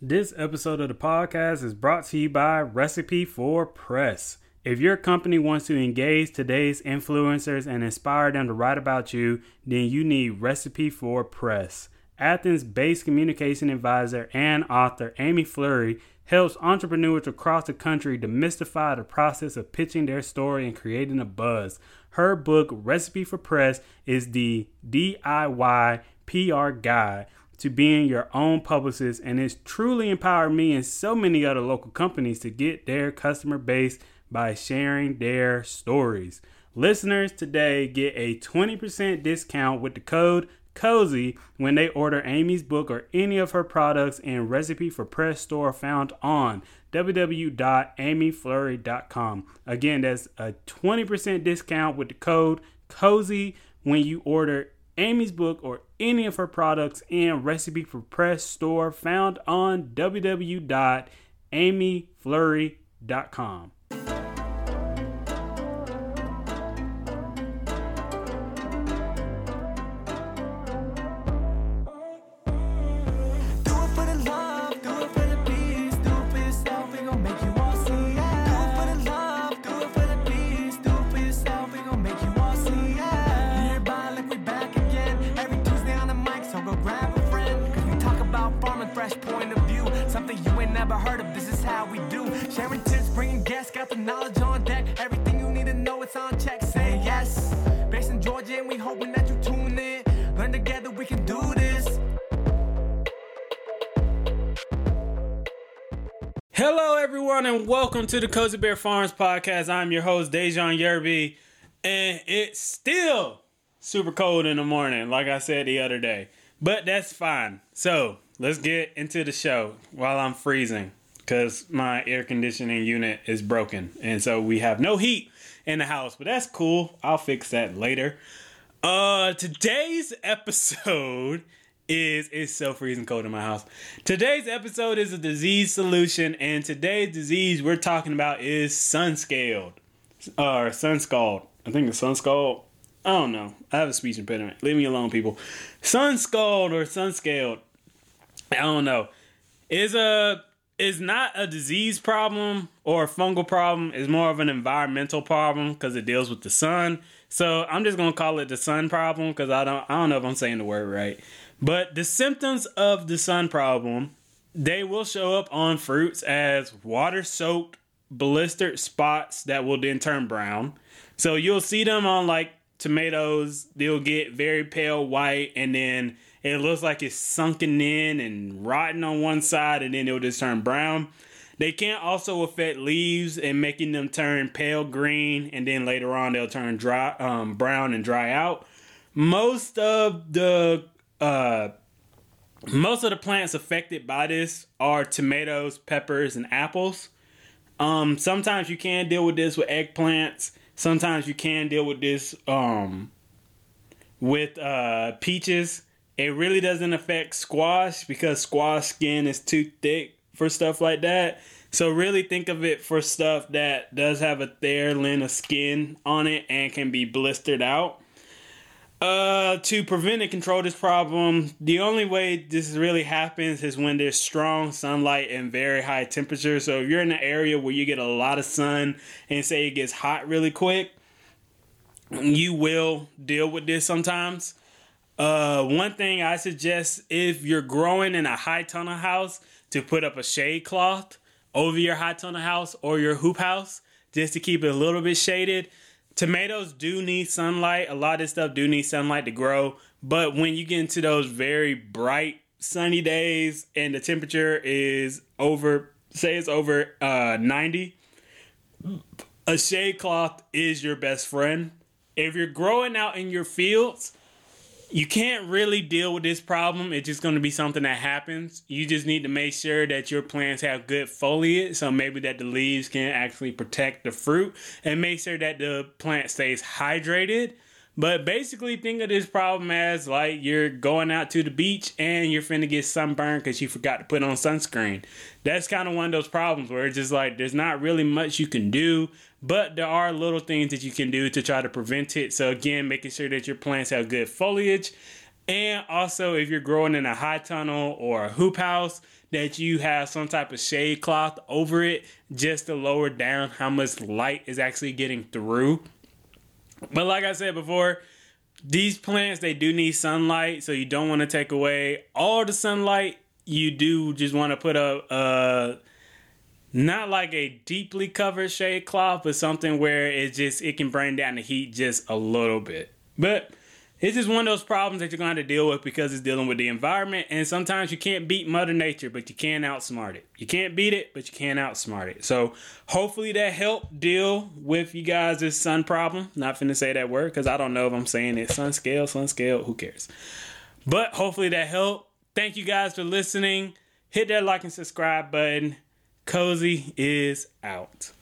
This episode of the podcast is brought to you by Recipe for Press. If your company wants to engage today's influencers and inspire them to write about you, then you need Recipe for Press. Athens based communication advisor and author Amy Flurry helps entrepreneurs across the country demystify the process of pitching their story and creating a buzz. Her book, Recipe for Press, is the DIY PR guide to being your own publicist, and it's truly empowered me and so many other local companies to get their customer base by sharing their stories. Listeners today get a 20% discount with the code COZY when they order Amy's book or any of her products and Recipe for Press store found on www.amyflurry.com. Again, that's a 20% discount with the code COZY when you order Amy's book or any of her products in Recipe for Press store found on www.amyflurry.com. fresh point of view. Something you ain't never heard of, this is how we do. Sharing tips, bringing guests, got the knowledge on deck. Everything you need to know, it's on check. Say yes. Based in Georgia, and we hoping that you tune in. Learn together, we can do this. Hello, everyone, and welcome to the Cozy Bear Farms podcast. I'm your host, Deijhon Yerby, and it's still super cold in the morning, like I said the other day, but that's fine. So let's get into the show while I'm freezing because my air conditioning unit is broken, and so we have no heat in the house, but that's cool. I'll fix that later. Uh, today's episode is it's so freezing cold in my house. Today's episode is a disease solution, and today's disease we're talking about is sun scaled or sun scald. I think it's sun scald. I don't know. I have a speech impediment. Leave me alone, people. Sun scald or sun scaled. I don't know. Is a is not a disease problem or a fungal problem. It's more of an environmental problem because it deals with the sun. So I'm just gonna call it the sun problem because I don't I don't know if I'm saying the word right. But the symptoms of the sun problem, they will show up on fruits as water soaked blistered spots that will then turn brown. So you'll see them on like tomatoes, they'll get very pale white and then it looks like it's sunken in and rotten on one side and then it'll just turn brown. They can also affect leaves and making them turn pale green and then later on they'll turn dry um, brown and dry out. Most of the uh, most of the plants affected by this are tomatoes, peppers, and apples. Um, sometimes you can deal with this with eggplants. Sometimes you can deal with this um, with uh, peaches. It really doesn't affect squash because squash skin is too thick for stuff like that. So really think of it for stuff that does have a thin of skin on it and can be blistered out. Uh, to prevent and control this problem, the only way this really happens is when there's strong sunlight and very high temperature. So if you're in an area where you get a lot of sun and say it gets hot really quick, you will deal with this sometimes. Uh, one thing I suggest if you're growing in a high tunnel house to put up a shade cloth over your high tunnel house or your hoop house just to keep it a little bit shaded. Tomatoes do need sunlight. A lot of this stuff do need sunlight to grow. But when you get into those very bright sunny days and the temperature is over, say it's over uh, 90, a shade cloth is your best friend. If you're growing out in your fields, you can't really deal with this problem. It's just going to be something that happens. You just need to make sure that your plants have good foliage, so maybe that the leaves can actually protect the fruit, and make sure that the plant stays hydrated. But basically, think of this problem as like you're going out to the beach and you're finna get sunburned because you forgot to put on sunscreen. That's kind of one of those problems where it's just like there's not really much you can do, but there are little things that you can do to try to prevent it. So, again, making sure that your plants have good foliage. And also, if you're growing in a high tunnel or a hoop house, that you have some type of shade cloth over it just to lower down how much light is actually getting through. But like I said before, these plants they do need sunlight, so you don't want to take away all the sunlight. You do just want to put a, a not like a deeply covered shade cloth, but something where it just it can bring down the heat just a little bit. But it's just one of those problems that you're going to, have to deal with because it's dealing with the environment. And sometimes you can't beat Mother Nature, but you can outsmart it. You can't beat it, but you can outsmart it. So hopefully that helped deal with you guys' this sun problem. Not finna say that word because I don't know if I'm saying it. Sun scale, sun scale, who cares? But hopefully that helped. Thank you guys for listening. Hit that like and subscribe button. Cozy is out.